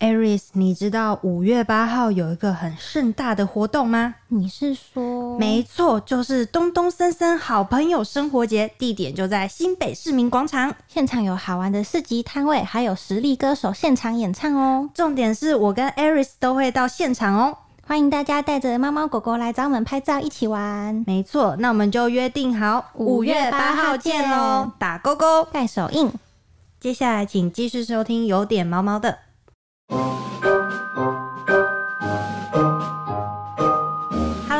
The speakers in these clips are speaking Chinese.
Aris，你知道五月八号有一个很盛大的活动吗？你是说？没错，就是东东森森好朋友生活节，地点就在新北市民广场。现场有好玩的市集摊位，还有实力歌手现场演唱哦。重点是我跟 Aris 都会到现场哦。欢迎大家带着猫猫狗狗来找我们拍照，一起玩。没错，那我们就约定好五月八号见喽，打勾勾，盖手印。接下来请继续收听有点毛毛的。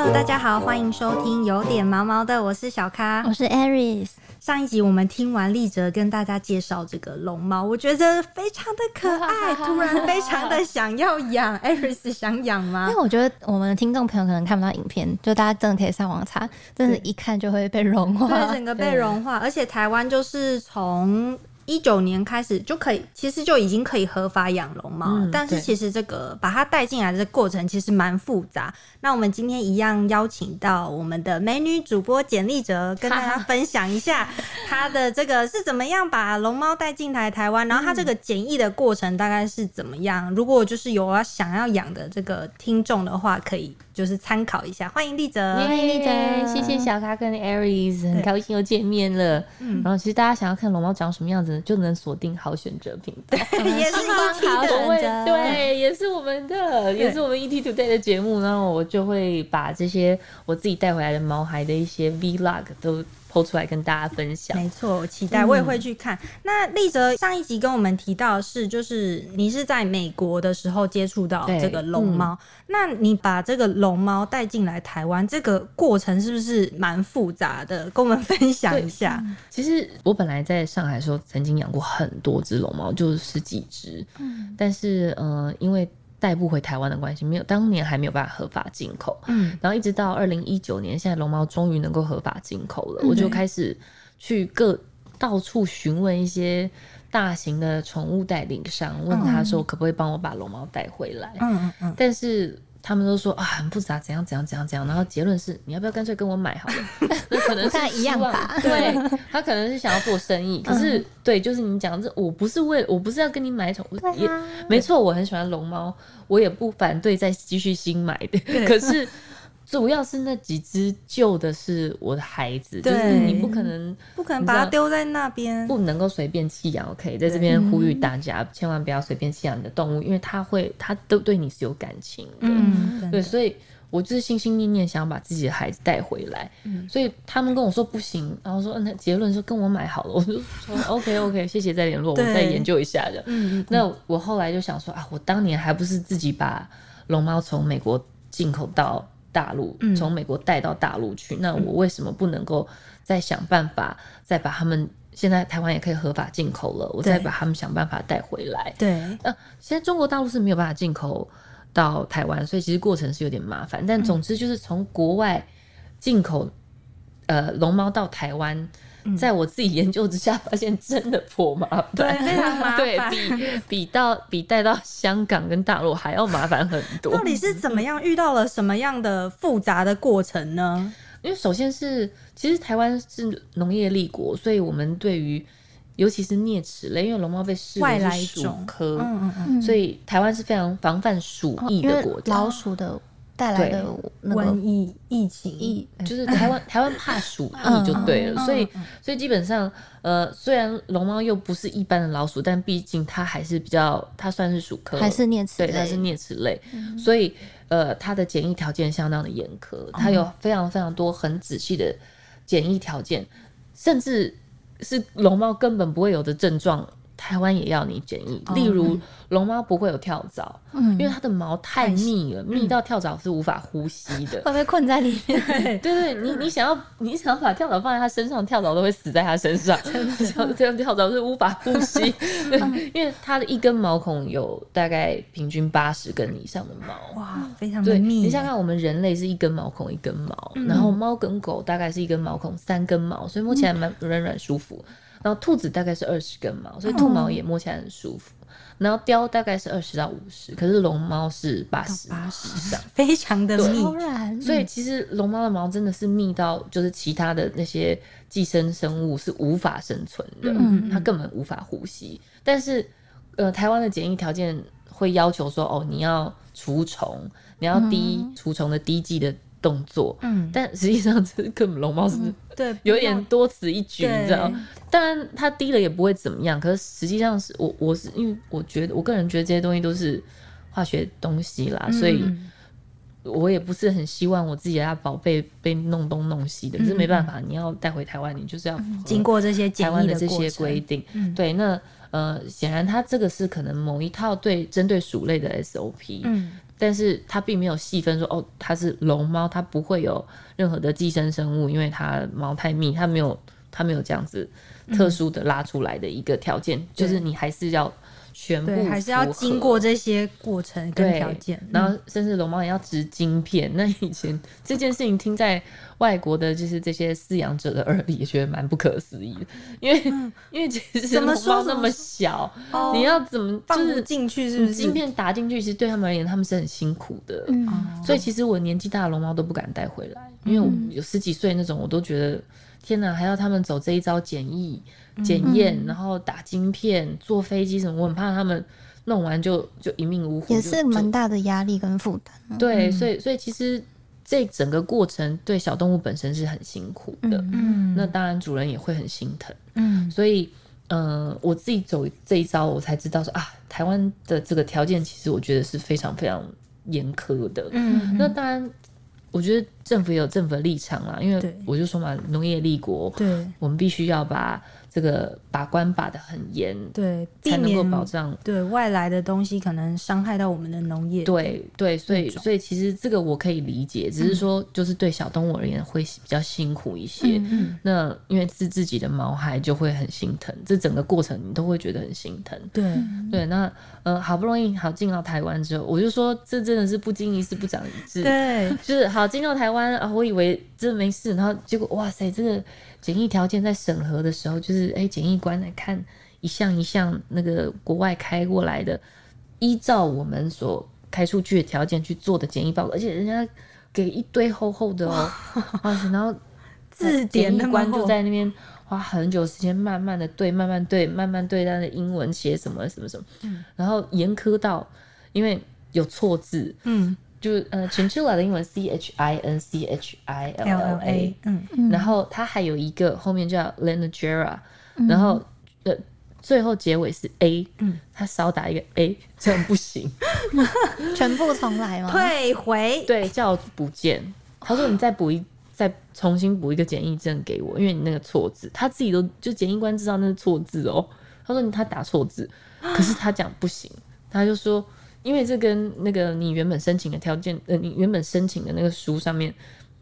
Hello，大家好，欢迎收听有点毛毛的，我是小咖，我是 Aris。上一集我们听完立哲跟大家介绍这个龙猫，我觉得非常的可爱，突然非常的想要养。Aris 想养吗？因为我觉得我们的听众朋友可能看不到影片，就大家真的可以上网查，真的，一看就会被融化，对，整个被融化。而且台湾就是从。一九年开始就可以，其实就已经可以合法养龙猫了。但是其实这个把它带进来的过程其实蛮复杂。那我们今天一样邀请到我们的美女主播简丽哲，跟大家分享一下 她的这个是怎么样把龙猫带进来台湾，然后她这个检疫的过程大概是怎么样。如果就是有要想要养的这个听众的话，可以。就是参考一下，欢迎丽泽，欢迎丽泽，谢谢小咖跟 Aries，很高兴又见面了。然后其实大家想要看龙猫长什么样子，就能锁定好选择频道，也是好选择，对，也是我们的，也是我们 ET Today 的节目。然后我就会把这些我自己带回来的毛孩的一些 Vlog 都。剖出来跟大家分享，没错，我期待我也会去看。那丽泽上一集跟我们提到是，就是你是在美国的时候接触到这个龙猫，那你把这个龙猫带进来台湾，这个过程是不是蛮复杂的？跟我们分享一下。其实我本来在上海的时候曾经养过很多只龙猫，就是十几只，嗯，但是呃，因为带不回台湾的关系，没有当年还没有办法合法进口，嗯，然后一直到二零一九年，现在龙猫终于能够合法进口了，我就开始去各到处询问一些大型的宠物代理商，问他说可不可以帮我把龙猫带回来，嗯嗯嗯，但是。他们都说啊很复杂，怎样怎样怎样怎样，然后结论是你要不要干脆跟我买好了？那可能是一样吧。对，他可能是想要做生意，可是对，就是你讲这，我不是为我不是要跟你买宠物，也没错，我很喜欢龙猫，我也不反对再继续新买的，可是。主要是那几只旧的是我的孩子，就是你不可能不可能把它丢在那边，不能够随便弃养。OK，在这边呼吁大家，千万不要随便弃养你的动物，因为它会，它都对你是有感情的。嗯，对，所以我就是心心念念想要把自己的孩子带回来。嗯，所以他们跟我说不行，然后说那结论说跟我买好了，我就说 OK OK，谢谢再联络，我再研究一下的。嗯，那我后来就想说啊，我当年还不是自己把龙猫从美国进口到。大陆从美国带到大陆去，那我为什么不能够再想办法，再把他们现在台湾也可以合法进口了，我再把他们想办法带回来？对，呃，现在中国大陆是没有办法进口到台湾，所以其实过程是有点麻烦。但总之就是从国外进口呃龙猫到台湾。在我自己研究之下，发现真的颇麻烦，对，非常麻烦，对比比到比带到香港跟大陆还要麻烦很多。到底是怎么样遇到了什么样的复杂的过程呢？因为首先是，其实台湾是农业立国，所以我们对于尤其是啮齿类，因为龙猫被视为鼠科，嗯嗯嗯，所以台湾是非常防范鼠疫的国家，老鼠的。带来的瘟疫疫情，疫就是台湾台湾怕鼠 疫就对了，所以所以基本上呃，虽然龙猫又不是一般的老鼠，但毕竟它还是比较，它算是鼠科，还是啮齿对，它是啮齿类，所以呃，它的检疫条件相当的严苛，它有非常非常多很仔细的检疫条件，甚至是龙猫根本不会有的症状。台湾也要你检疫，例如龙猫不会有跳蚤，因为它的毛太密了，密到跳蚤是无法呼吸的，会被困在里面。对对，你你想要你想要把跳蚤放在它身上，跳蚤都会死在它身上，这样跳蚤是无法呼吸。对，因为它的一根毛孔有大概平均八十根以上的毛，哇，非常的密。你想想，我们人类是一根毛孔一根毛，然后猫跟狗大概是一根毛孔三根毛，所以摸起来蛮软软舒服。然后兔子大概是二十根毛，所以兔毛也摸起来很舒服。然后貂大概是二十到五十，可是龙猫是八十八十以上，非常的密。所以其实龙猫的毛真的是密到，就是其他的那些寄生生物是无法生存的，它根本无法呼吸。但是呃，台湾的检疫条件。会要求说，哦，你要除虫，你要滴除虫的滴剂的动作，嗯，但实际上这根本龙猫是对 有点多此一举，你知道？当然它低了也不会怎么样，可是实际上是我我是因为我觉得我个人觉得这些东西都是化学东西啦，所以。我也不是很希望我自己家宝贝被弄东弄西的，可是没办法，你要带回台湾，你就是要经过这些台湾的这些规定。对，那呃，显然它这个是可能某一套对针对鼠类的 SOP，嗯，但是它并没有细分说哦，它是龙猫，它不会有任何的寄生生物，因为它毛太密，它没有它没有这样子特殊的拉出来的一个条件，就是你还是要。全部还是要经过这些过程跟条件，然后甚至龙猫也要植晶片。那以前这件事情听在外国的，就是这些饲养者的耳里，也觉得蛮不可思议的。因为因为其实龙猫那么小，你要怎么就是进去？是晶片打进去，其实对他们而言，他们是很辛苦的。所以其实我年纪大的龙猫都不敢带回来，因为我有十几岁那种，我都觉得天哪，还要他们走这一招检疫。检验，然后打晶片，坐飞机什么，我很怕他们弄完就就一命呜呼，也是蛮大的压力跟负担。对，所以所以其实这整个过程对小动物本身是很辛苦的，嗯，那当然主人也会很心疼，嗯，所以嗯，我自己走这一招，我才知道说啊，台湾的这个条件其实我觉得是非常非常严苛的，嗯，那当然。我觉得政府也有政府的立场啦，因为我就说嘛，农业立国，对，我们必须要把这个把关把的很严，对，才能够保障对外来的东西可能伤害到我们的农业，对对，所以所以其实这个我可以理解，只是说就是对小动物而言会比较辛苦一些，嗯那因为是自己的毛孩就会很心疼，这整个过程你都会觉得很心疼，对。对，那呃好不容易好进到台湾之后，我就说这真的是不经一事不长一智，对，就是。好，进到台湾啊，我以为这没事，然后结果哇塞，这个检疫条件在审核的时候，就是哎，检疫官来看一项一项那个国外开过来的，依照我们所开出去的条件去做的检疫报告，而且人家给一堆厚厚的哦，然后字典检疫官就在那边花很久时间，慢慢的对，慢慢对，慢慢对他的英文写什么什么什么，然后严苛到因为有错字，嗯。就呃，chinchilla 的英文 c h i n c h i l l a，嗯，然后它还有一个后面叫 lanagera，然后呃最后结尾是 a，嗯，他少打一个 a，这样不行，全部重来吗？退回，对，叫补件。他说你再补一，再重新补一个检疫证给我，因为你那个错字，他自己都就检疫官知道那是错字哦。他说他打错字，可是他讲不行，他就说。因为这跟那个你原本申请的条件，呃，你原本申请的那个书上面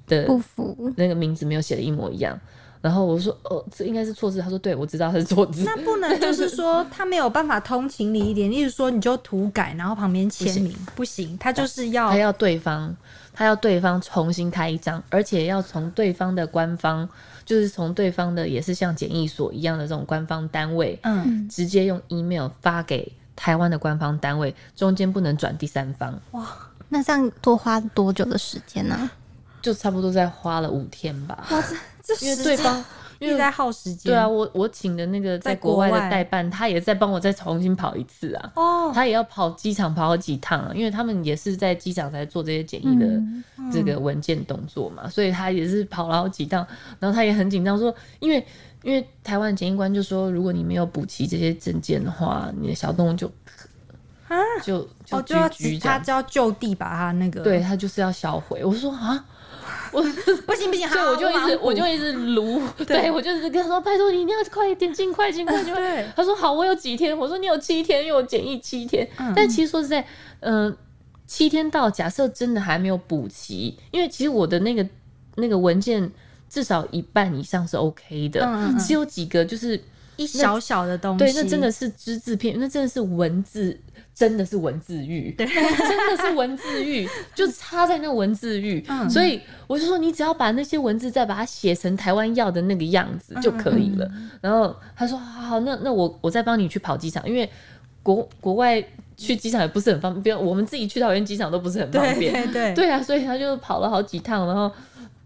的不符，那个名字没有写的一模一样。然后我说，哦，这应该是错字。他说，对，我知道他是错字。那不能就是说 他没有办法通情理一点，例如说你就涂改，然后旁边签名，不行，他就是要他要对方，他要对方重新开一张，而且要从对方的官方，就是从对方的也是像检疫所一样的这种官方单位，嗯，直接用 email 发给。台湾的官方单位中间不能转第三方哇，那这样多花多久的时间呢？就差不多在花了五天吧。哇，这因为对方因为在耗时间。对啊，我我请的那个在国外的代办，他也在帮我再重新跑一次啊。哦，他也要跑机场跑好几趟，啊，因为他们也是在机场才做这些简易的这个文件动作嘛，所以他也是跑了好几趟，然后他也很紧张，说因为。因为台湾检疫官就说，如果你没有补齐这些证件的话，你的小动物就啊，就就就要他就要就地把它那个，对他就是要销毁。我说啊，我 不行不行，所以我就一直我就一直撸，对我就一直跟他说，拜托你一定要快一点，尽快尽快尽快。他说好，我有几天？我说你有七天，因为我检疫七天。但其实说实在，嗯，七天到，假设真的还没有补齐，因为其实我的那个那个文件。至少一半以上是 OK 的，只有几个就是一小小的东西。对，那真的是只字片，那真的是文字，真的是文字狱，对，真的是文字狱，就插在那文字狱。所以我就说，你只要把那些文字再把它写成台湾要的那个样子就可以了。然后他说：“好，那那我我再帮你去跑机场，因为国国外去机场也不是很方便，我们自己去桃园机场都不是很方便。对对对啊，所以他就跑了好几趟，然后。”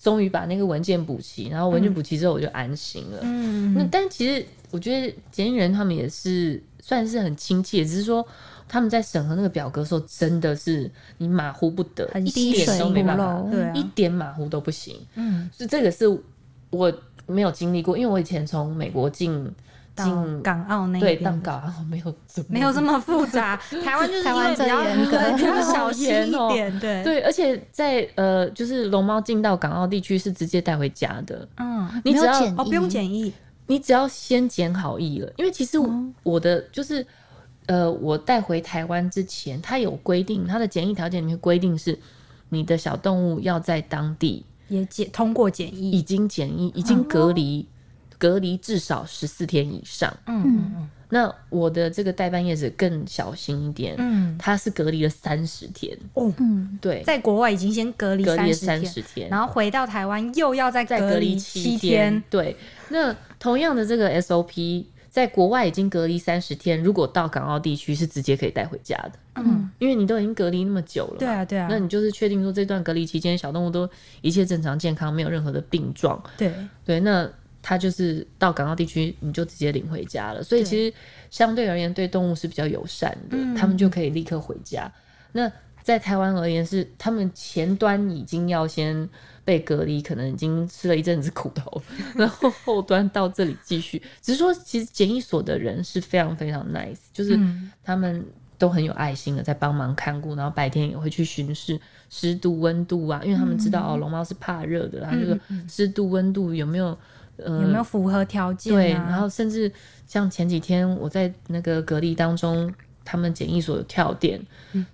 终于把那个文件补齐，然后文件补齐之后我就安心了。嗯，那但其实我觉得检疫人他们也是算是很亲切，只是说他们在审核那个表格的时候，真的是你马虎不得，很一点都没不办法漏，对啊。一点马虎都不行。嗯，所以这个是我没有经历过，因为我以前从美国进到港澳那对边当港澳没有这么没有这么复杂，台湾就是台湾因为比较严格。对比较小心一点，对，对，而且在呃，就是龙猫进到港澳地区是直接带回家的，嗯，你只要哦，不用疫检疫，你只要先检好疫了，因为其实哦。我的就是呃，我带回台湾之前，它有规定，它的检疫条件里面规定是你的小动物要在当地也检通过检疫。已疫，经检疫，已经隔离，隔离至少十四天以上。嗯嗯。那我的这个代办业者更小心一点，嗯，他是隔离了三十天，哦，嗯，对，在国外已经先隔离隔离了三十三十天，然后回到台湾又要再再隔离离七天，对，那同样的这个 SOP，在国外已经隔离三十天，如果到港澳地区是直接可以带回家的，嗯，因为你都已经隔离那么久了嘛。对啊对啊。那你就是确定说这段隔离期间小动物都一切正常健康，没有任何的病状，对，对，那它就是到港澳地区你就直接领回家了。所以其实相对而言对动物是比较友善的，嗯他们就可以立刻回家。那在台湾而言是，他们前端已经要先被隔离，可能已经吃了一阵子苦头，然后后端到这里继续。只是说，其实检疫所的人是非常非常 nice，就是嗯他们都很有爱心的在帮忙看顾，然后白天也会去巡视湿度、温度啊，因为他们知道、哦，龙猫是怕热的，他就说湿度、温度有没有呃有没有符合条件、啊？对，然后甚至像前几天我在那个隔离当中，他们检疫所有跳电，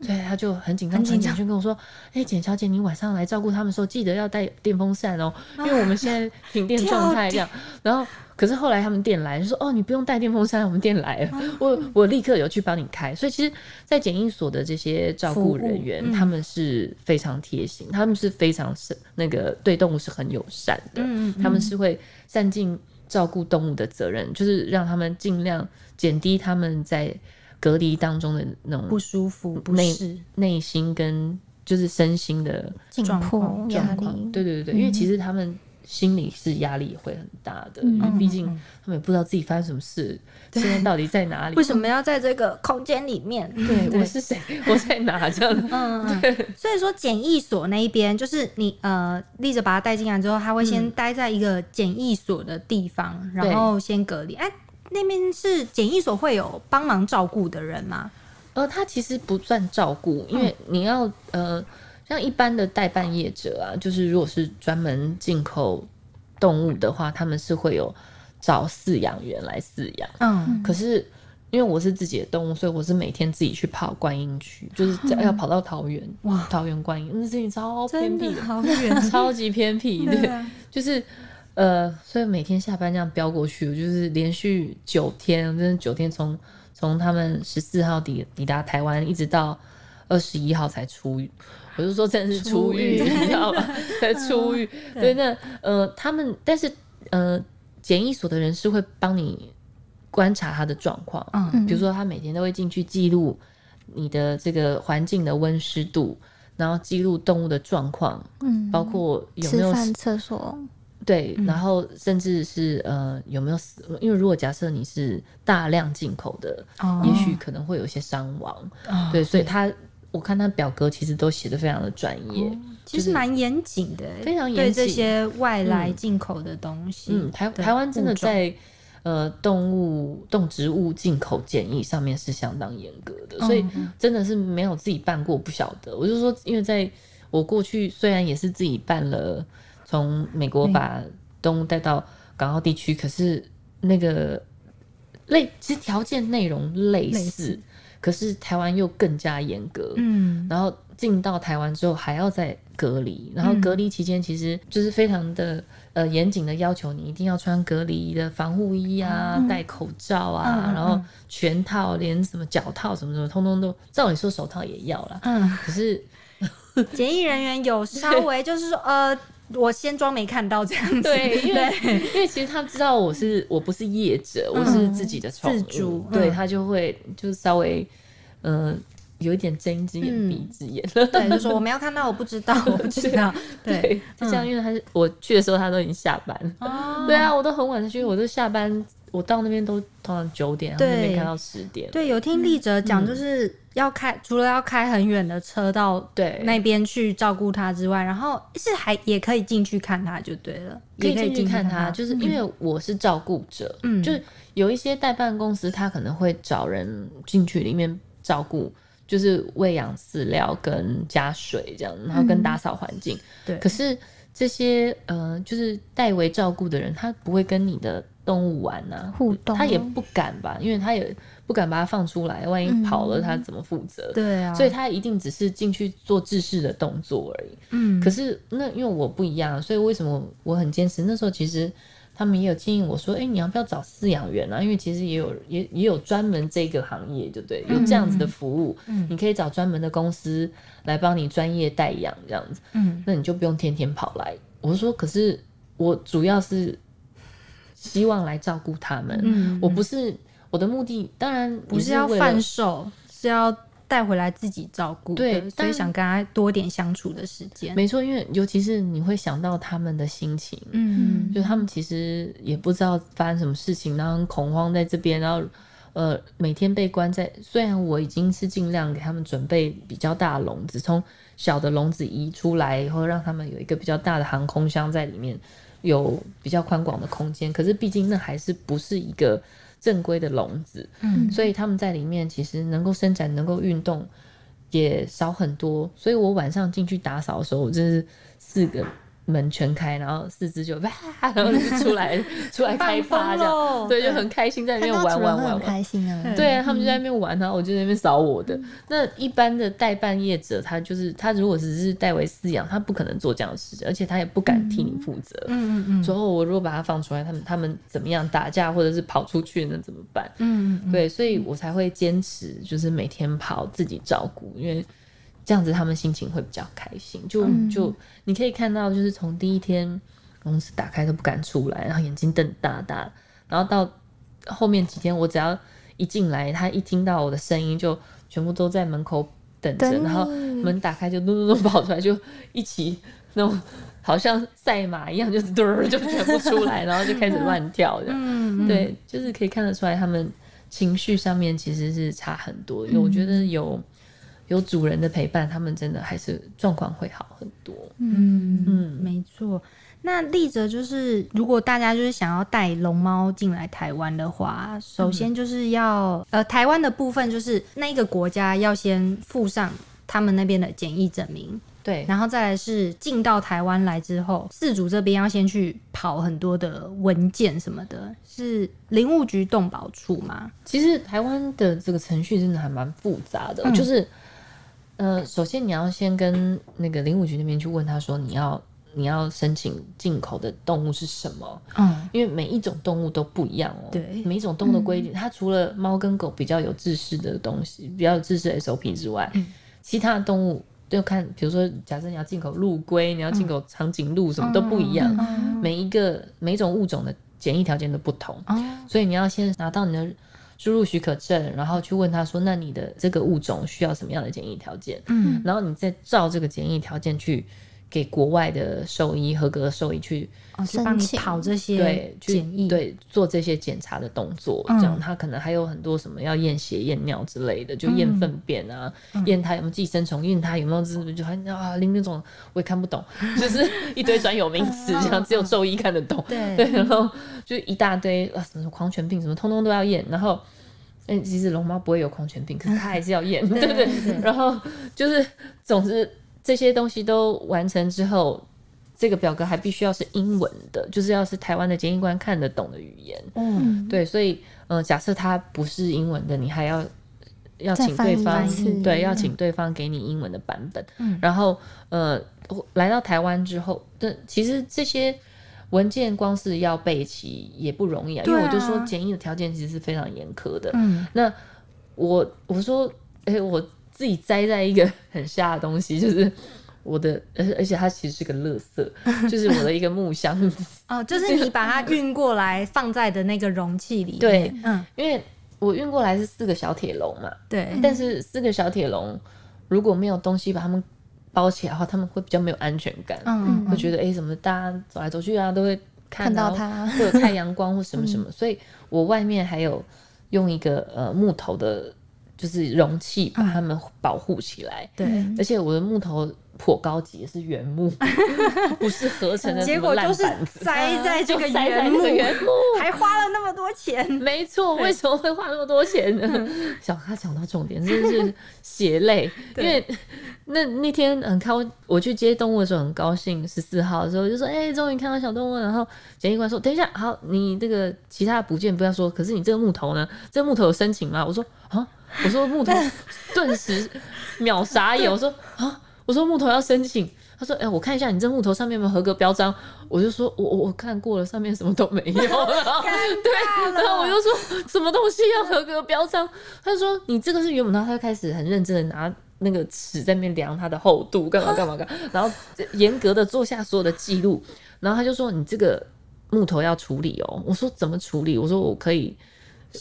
所以他就很紧张，嗯很紧张。就跟我说：“哎、简小姐，你晚上来照顾他们的时候，记得要带电风扇哦，因为我们现在停电状态这样。”然后，可是后来他们电来，就说：“哦，你不用带电风扇，我们电来了。嗯。我我立刻有去帮你开。所以其实，在检疫所的这些照顾人员，嗯他们是非常贴心，他们是非常是那个对动物是很友善的，他们是会善尽照顾动物的责任，就是让他们尽量减低他们在隔离当中的那种不舒服、不内适，内心跟就是身心的紧状迫况压状况。力，对对对对，因为其实他们心里是压力会很大的，嗯因为毕竟他们也不知道自己发生什么事，现在到底在哪里？为什么要在这个空间里面？对我是谁？我在哪？这样子。嗯，嗯所以说检疫所那一边，就是你呃，立着把他带进来之后，他会先待在一个检疫所的地方，然后先隔离。哎，那边是检疫所会有帮忙照顾的人吗？呃，他其实不算照顾，因为你要呃，像一般的代办业者啊，就是如果是专门进口动物的话，他们是会有找饲养员来饲养。嗯，可是因为我是自己的动物，所以我是每天自己去跑观音区，就是要跑到桃园，哇。桃园观音，那事情超偏僻的，好远，超级偏僻，对，对啊就是呃，所以每天下班这样飙过去，我就是连续九天，真的九天从从他们十四号抵抵达台湾，一直到二十一号才出狱。我就说真的是出狱，出你知道吗？才出狱。对，那呃，他们但是呃，检疫所的人是会帮你观察他的状况，嗯比如说他每天都会进去记录你的这个环境的温湿度，然后记录动物的状况，嗯，包括有没有上、厕所，对，嗯然后甚至是呃有没有死？因为如果假设你是大量进口的，哦也许可能会有一些伤亡。哦对，所以他我看他表格其实都写的非常的专业。其实蛮严谨的，非常对严谨这些外来进口的东西。嗯，台对台湾真的在呃动物动植物进口检疫上面是相当严格的，所以嗯真的是没有自己办过不晓得。我就说，因为在我过去虽然也是自己办了从美国把动物带到港澳地区，可是那个类其实条件内容类似，类似。可是台湾又更加严格。嗯，然后进到台湾之后还要再隔离，然后隔离期间其实就是非常的呃严谨的要求，你一定要穿隔离的防护衣啊，戴口罩啊，然后全套连什么脚套什么什么，通通都照理说手套也要啦，嗯，可是 检疫人员有稍微就是说，呃，我先装没看到这样子，对，因为因为其实他知道我是我不是业者，我是自己的宠物，自主嗯。对他就会就是稍微嗯、呃有一点睁一只眼闭一只眼。对，就说我没有看到，我不知道，我不知道，对，对，就这样，因为他是我去的时候，他都已经下班。哦。对啊，我都很晚才去，我都下班，我到那边都通常九点，然后那边对开到十点。对，有听丽哲讲，就是要开，除了要开很远的车到对。那边去照顾它之外，然后是还也可以进去看它就对了，可以进去看它，他，就是因为我是照顾者，嗯。就是有一些代办公司，他可能会找人进去里面照顾，就是喂养饲料跟加水这样，然后跟打扫环境。对，可是这些呃，就是代为照顾的人，他不会跟你的动物玩呐、互动他也不敢吧，因为他也不敢把它放出来，万一跑了，他怎么负责？对啊，所以他一定只是进去做制式的动作而已。嗯，可是那因为我不一样，所以为什么我很坚持？那时候其实他们也有建议我说：“哎、你要不要找饲养员啊？因为其实也有也也有专门这个行业，对不对，有这样子的服务，嗯你可以找专门的公司来帮你专业代养这样子，嗯那你就不用天天跑来。”我说：“可是我主要是希望来照顾他们，嗯，我不是我的目的，当然不是要贩售，是要带回来自己照顾，对所以想跟他多点相处的时间。没错，因为尤其是你会想到他们的心情，嗯就他们其实也不知道发生什么事情，然后很恐慌在这边，然后呃每天被关在。虽然我已经是尽量给他们准备比较大的笼子，从小的笼子移出来以后，让他们有一个比较大的航空箱在里面，有比较宽广的空间。可是毕竟那还是不是一个正规的笼子，嗯所以他们在里面其实能够伸展、能够运动也少很多。所以我晚上进去打扫的时候，我真是四个门全开，然后四只就哇，然后就出来 出来开发这样，样对，就很开心在那看边玩玩玩玩。开心啊。对对啊，他们就在那边玩，然后我就在那边扫我的。那一般的代办业者，他就是他如果只是代为饲养，他不可能做这样的事情，而且他也不敢替你负责。嗯嗯嗯之后我如果把它放出来，他们他们怎么样打架，或者是跑出去，那怎么办？嗯嗯，对，所以我才会坚持，就是每天跑自己照顾，因为这样子他们心情会比较开心。就、嗯就你可以看到，就是从第一天公司打开都不敢出来，然后眼睛瞪大大，然后到后面几天，我只要一进来，他一听到我的声音，就全部都在门口等着，等然后你门打开就咚咚咚跑出来，就一起那种好像赛马一样，就是嘟儿就全部出来，然后就开始乱跳这样。嗯，对，就是可以看得出来他们情绪上面其实是差很多的，因为我觉得有有主人的陪伴，他们真的还是状况会好很多。嗯嗯嗯，没错。那立泽就是，如果大家就是想要带龙猫进来台湾的话，首先就是要、呃，台湾的部分就是那个国家要先附上他们那边的检疫证明，对，然后再来是进到台湾来之后，饲主这边要先去跑很多的文件什么的，是林务局动保处吗？其实台湾的这个程序真的还蛮复杂的，嗯就是呃，首先你要先跟那个林务局那边去问他说你要你要申请进口的动物是什么，嗯，因为每一种动物都不一样哦。对每一种动物的规定，它除了猫跟狗比较有制式的东西，比较有制式 SOP 之外，嗯其他的动物就看，比如说，假设你要进口陆龟，你要进口长颈鹿，什么都不一样。嗯每一个每一种物种的检疫条件都不同，哦，所以你要先拿到你的输入许可证，然后去问他说，那你的这个物种需要什么样的检疫条件？嗯然后你再照这个检疫条件去给国外的兽医合格的兽医去帮你跑这些对去检疫，对做这些检查的动作，嗯。这样他可能还有很多什么要验血、验尿之类的，就验粪便啊，嗯。验他有没有寄生虫，验它有没有是就还啊拎那种我也看不懂，就是一堆专有名词，这样只有兽医看得懂。对。对，然后就一大堆啊什么狂犬病什么，通通都要验，然后。哎，其实龙猫不会有狂犬病，可是它还是要验，对不对？对。然后就是，总之这些东西都完成之后，这个表格还必须要是英文的，就是要是台湾的检疫官看得懂的语言。嗯对，所以呃，假设它不是英文的，你还要要请对方对，要请对方给你英文的版本。嗯然后呃，来到台湾之后，这，其实这些文件光是要备齐也不容易啊，因为我就说检疫的条件其实是非常严苛的。嗯那我我说，哎、我自己栽在一个 很瞎的东西，就是我的，而而且它其实是个垃圾，就是我的一个木箱子。哦，就是你把它运过来放在的那个容器里面，对嗯。因为我运过来是四个小铁笼嘛，对，但是四个小铁笼如果没有东西把它们包起来的话，他们会比较没有安全感，嗯会觉得哎、诶什么大家走来走去啊都会看看到啊它。会有太阳光或什么什么，所以我外面还有用一个呃木头的就是容器把它们保护起来。对，而且我的木头。颇高级，是原木，不是合成的。结果就是栽在这个原木，还花了那么多钱。没错，为什么会花那么多钱呢？小咖讲到重点，真的是血泪。因为那那天很开，我去接动物的时候很高兴。十四号的时候就说：“哎，终于看到小动物。”然后检疫官说：“等一下，好，你这个其他的部件不要说，可是你这个木头呢？这个木头有申请吗？”我说：“啊，我说木头，顿时秒傻眼。我说：“啊。”我说木头要申请，他说：“哎，我看一下你这木头上面有没有合格标章。”我就说：“我我看过了，上面什么都没有。” 对，然后我就说：“什么东西要合格标章？”他说：“你这个是原本。”然后他就开始很认真的拿那个尺在那边量它的厚度，干嘛干嘛干，然后严格的做下所有的记录。然后他就说：“你这个木头要处理哦。”我说：“怎么处理？”我说：“我可以。”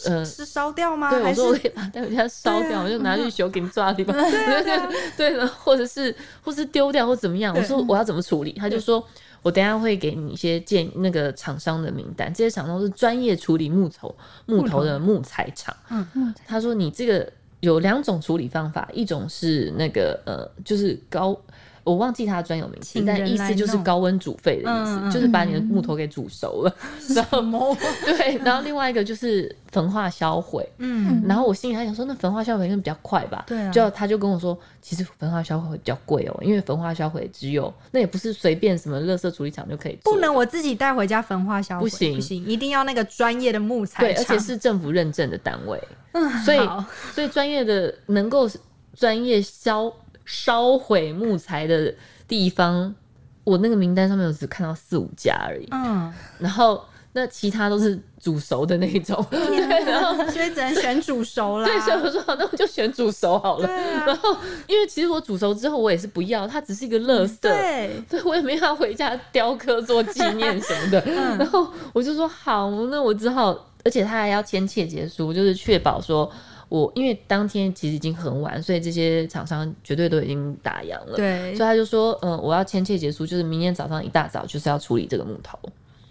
呃，是烧掉吗？对，我说我可以把它带回家烧掉，我就拿去修给你抓的地方。对对对，或者是或是丢掉或怎么样？我说我要怎么处理？他就说我等下会给你一些建那个厂商的名单，这些厂商是专业处理木头木头的木材厂。嗯嗯，他说你这个有两种处理方法，一种是那个呃，就是高。我忘记它的专有名词，但意思就是高温煮沸的意思，就是把你的木头给煮熟了。什么？对，然后另外一个就是焚化销毁。嗯，然后我心里还想说，那焚化销毁应该比较快吧？对啊。就他就跟我说，其实焚化销毁会比较贵哦，因为焚化销毁只有那也不是随便什么垃圾处理厂就可以做，不能我自己带回家焚化销毁，不行不行，一定要那个专业的木材对，而且是政府认证的单位。嗯，所以所以专业的能够专业销。烧毁木材的地方，我那个名单上面我只看到四五家而已。嗯，然后那其他都是煮熟的那种，对，然后所以只能选煮熟了。对，所以我说好，那我就选煮熟好了。然后因为其实我煮熟之后，我也是不要，它只是一个垃圾。对，对我也没法回家雕刻做纪念什么的。然后我就说好，那我只好，而且他还要签切结书，就是确保说。我因为当天其实已经很晚，所以这些厂商绝对都已经打烊了。对，所以他就说，嗯，我要签切结束，就是明天早上一大早就是要处理这个木头，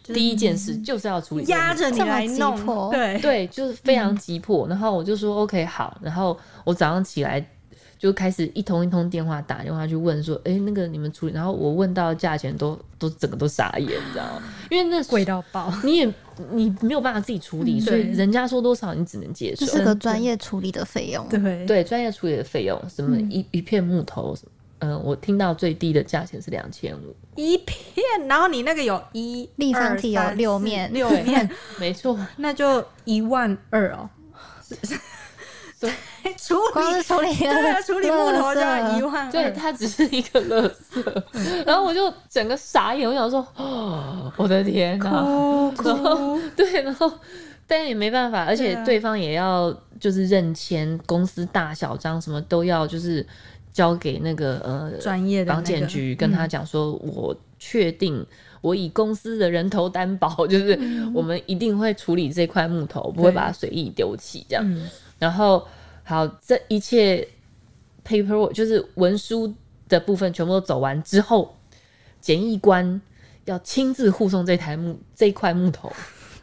第一件事就是要处理。压着你来弄，对对，就是非常急迫。然后我就说 OK 好，然后我早上起来。就开始一通一通电话打电话去问说，哎，那个你们处理，然后我问到价钱都都整个都傻眼，你知道吗？因为那贵到爆，你也你没有办法自己处理，所以人家说多少你只能接受，这是个专业处理的费用。对对，专业处理的费用，什么一一片木头，嗯，我听到最低的价钱是两千五一片，然后你那个有一立方体有六面六面，没错，那就一万二哦。处理处理对处理木头就要一万，对，它只是一个乐色，然后我就整个傻眼，我想说，哦，我的天哪，然后 对，然后但也没办法，而且对方也要就是认签，公司大小章什么都要，就是交给那个呃专业的房检局，跟他讲说，我确定我以公司的人头担保，就是我们一定会处理这块木头，不会把它随意丢弃这样，然后。好，这一切 paperwork 就是文书的部分全部都走完之后，检疫官要亲自护送这台木这一块木头，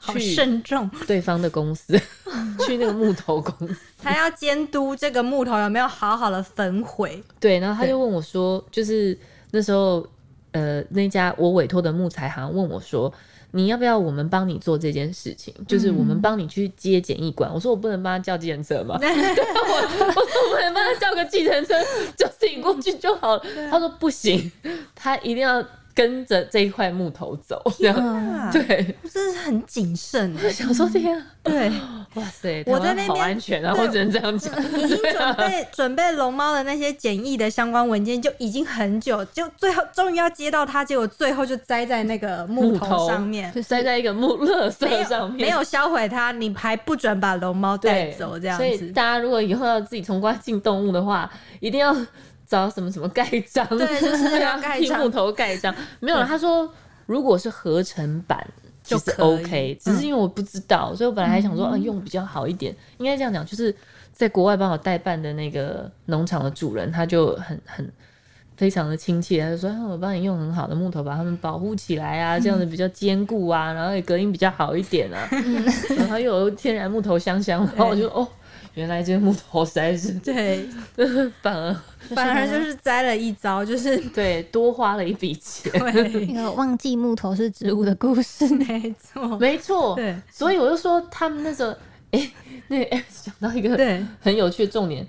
好慎重。对方的公司 去那个木头公司，他要监督这个木头有没有好好的焚毁。对，然后他就问我说，就是那时候呃那家我委托的木材行问我说。你要不要我们帮你做这件事情？就是我们帮你去接检疫官。我说我不能帮他叫计程车吗？我 我说我不能帮他叫个计程车，就自己过去就好了。他说不行，他一定要。跟着这一块木头走，这样对，真是很谨慎。想说天啊，对，哇塞，我在那边好安全啊，我只能这样讲。已经准备 准备龙猫的那些简易的相关文件，就已经很久，就最后终于要接到它，结果最后就栽在那个木头上面，栽在一个木乐色上面，没有销毁它，你还不准把龙猫带走，这样子。所以大家如果以后要自己从关进动物的话，一定要。找什么什么盖章？对，就是要 盖章，木头盖章。没有了。他说，如果是合成版就是 OK，只是因为我不知道，所以我本来还想说，嗯，用比较好一点。应该这样讲，就是在国外帮我代办的那个农场的主人，他就很很非常的亲切，他就说，我帮你用很好的木头把它们保护起来啊，这样子比较坚固啊，然后也隔音比较好一点啊，然后又有天然木头香香，然后我就哦。原来这个木头实在是 对，反而反而就是栽了一遭，就是 对多花了一笔钱。对，那个忘记木头是植物的故事。没错，没错，对，所以我就说他们那时候，哎、那哎、想到一个对。很有趣的重点，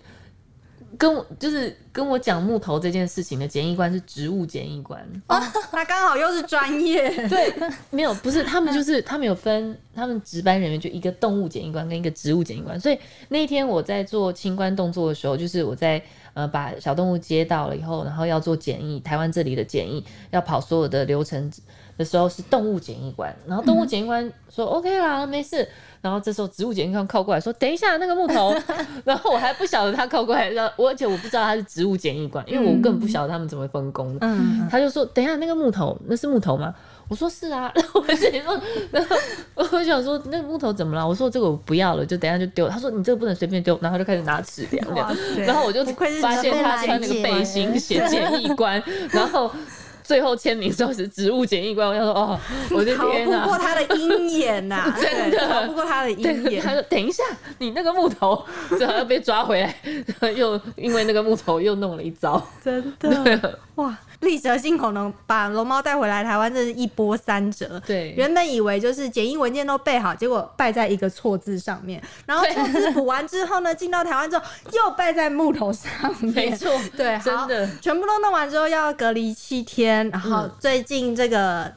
跟我就是跟我讲木头这件事情的检疫官是植物检疫官。哦，他刚好又是专业，对，没有，不是他们就是他们有分，他们值班人员就一个动物检疫官跟一个植物检疫官，所以那一天我在做清关动作的时候，就是我在呃把小动物接到了以后，然后要做检疫，台湾这里的检疫要跑所有的流程的时候是动物检疫官，然后动物检疫官说、OK 啦，没事。然后这时候植物检疫官靠过来说：“等一下，那个木头。”然后我还不晓得他靠过来，然后我而且我不知道他是植物检疫官，因为我根本不晓得他们怎么分工的。嗯，他就说：“等一下，那个木头那是木头吗？”我说：“是啊。”然后我自己说，然后我想说那个木头怎么了？我说这个我不要了，就等一下就丢。他说：“你这个不能随便丢。”然后就开始拿尺量这样然后我就发现他穿那个背心写检疫官，然后最后签名说是植物检疫官。我想说：“哦，我的逃天哪！”不过他的鹰眼呐，真的对逃不过他的鹰眼，他，说等一下，你那个木头 最后要被抓回来，又因为那个木头又弄了一招。真的哇！立蛇进口能把龙猫带回来台湾，这是一波三折。对原本以为就是检疫文件都备好，结果败在一个错字上面，然后错字补完之后呢，进到台湾之后又败在木头上面。没错，对，好真的全部都弄完之后要隔离七天，然后嗯最近这个。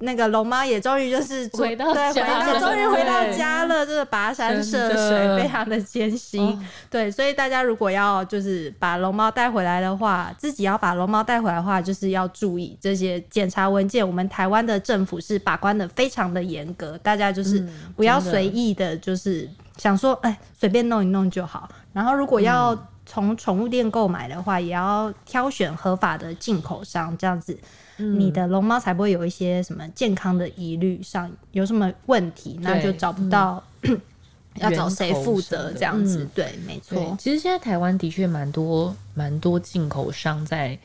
那个龙猫也终于就是回到对，回到家了终于回到家了，这个跋山涉水，非常的艰辛。哦对，所以大家如果要就是把龙猫带回来的话，自己要把龙猫带回来的话，就是要注意这些检查文件。我们台湾的政府是把关的非常的严格，大家就是嗯不要随意的，就是想说哎随便弄一弄就好。然后如果要从宠物店购买的话，也要挑选合法的进口商，这样子。你的龙猫才不会有一些什么健康的疑虑上有什么问题，那就找不到、要找谁负责这样子。嗯对，没错，，其实现在台湾的确蛮多蛮多进口商在。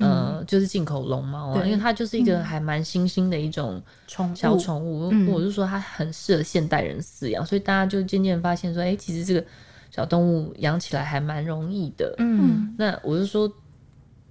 呃，就是进口龙猫啊，因为它就是一个还蛮新兴的一种宠物小宠物，嗯我是说它很适合现代人饲养，所以大家就渐渐发现说，哎、其实这个小动物养起来还蛮容易的。嗯，那我是说，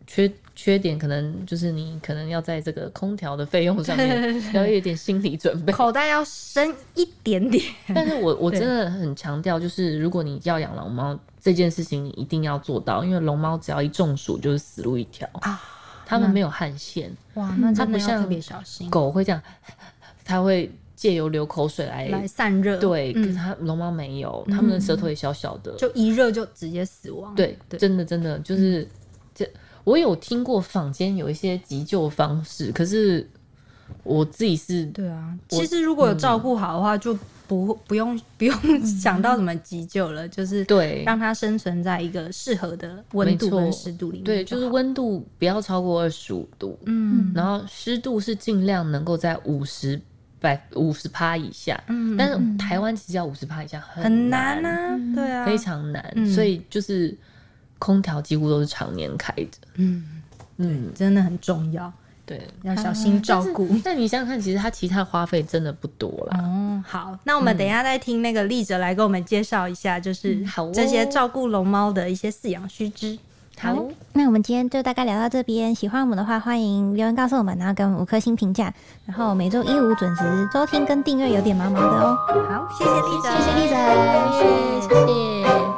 缺缺点可能就是你可能要在这个空调的费用上面 要有一点心理准备。口袋要深一点点。但是我我真的很强调，就是如果你要养龙猫这件事情，你一定要做到，因为龙猫只要一中暑就是死路一条啊。它们没有汗腺，哇，那真的它不像要特别小心，狗会这样，它会借由流口水来来散热。对，可是嗯，它龙猫没有，它们的舌头也小小的，就一热就直接死亡。对，对，真的真的就是这，我有听过坊间有一些急救方式，可是我自己是对啊。其实如果有照顾好的话，就不不用 不用想到什么急救了，就是对让它生存在一个适合的温度跟湿度里面。对，就是温度不要超过二十五度，嗯然后湿度是尽量能够在五十百五十趴以下，嗯，但是台湾其实要五十趴以下很难难啊，对啊，非常难，嗯所以就是空调几乎都是常年开着，嗯，嗯，真的很重要，对。要小心照顾。但你想想看，其实它其他花费真的不多啦。哦，好，那我们等一下再听那个立哲来给我们介绍一下，就是这些照顾龙猫的一些饲养须知。好，那我们今天就大概聊到这边。喜欢我们的话，欢迎留言告诉我们，然后给我们五颗星评价。然后每周一五准时收听跟订阅，有点毛毛的哦。好，谢谢丽泽，谢谢丽仔，谢谢。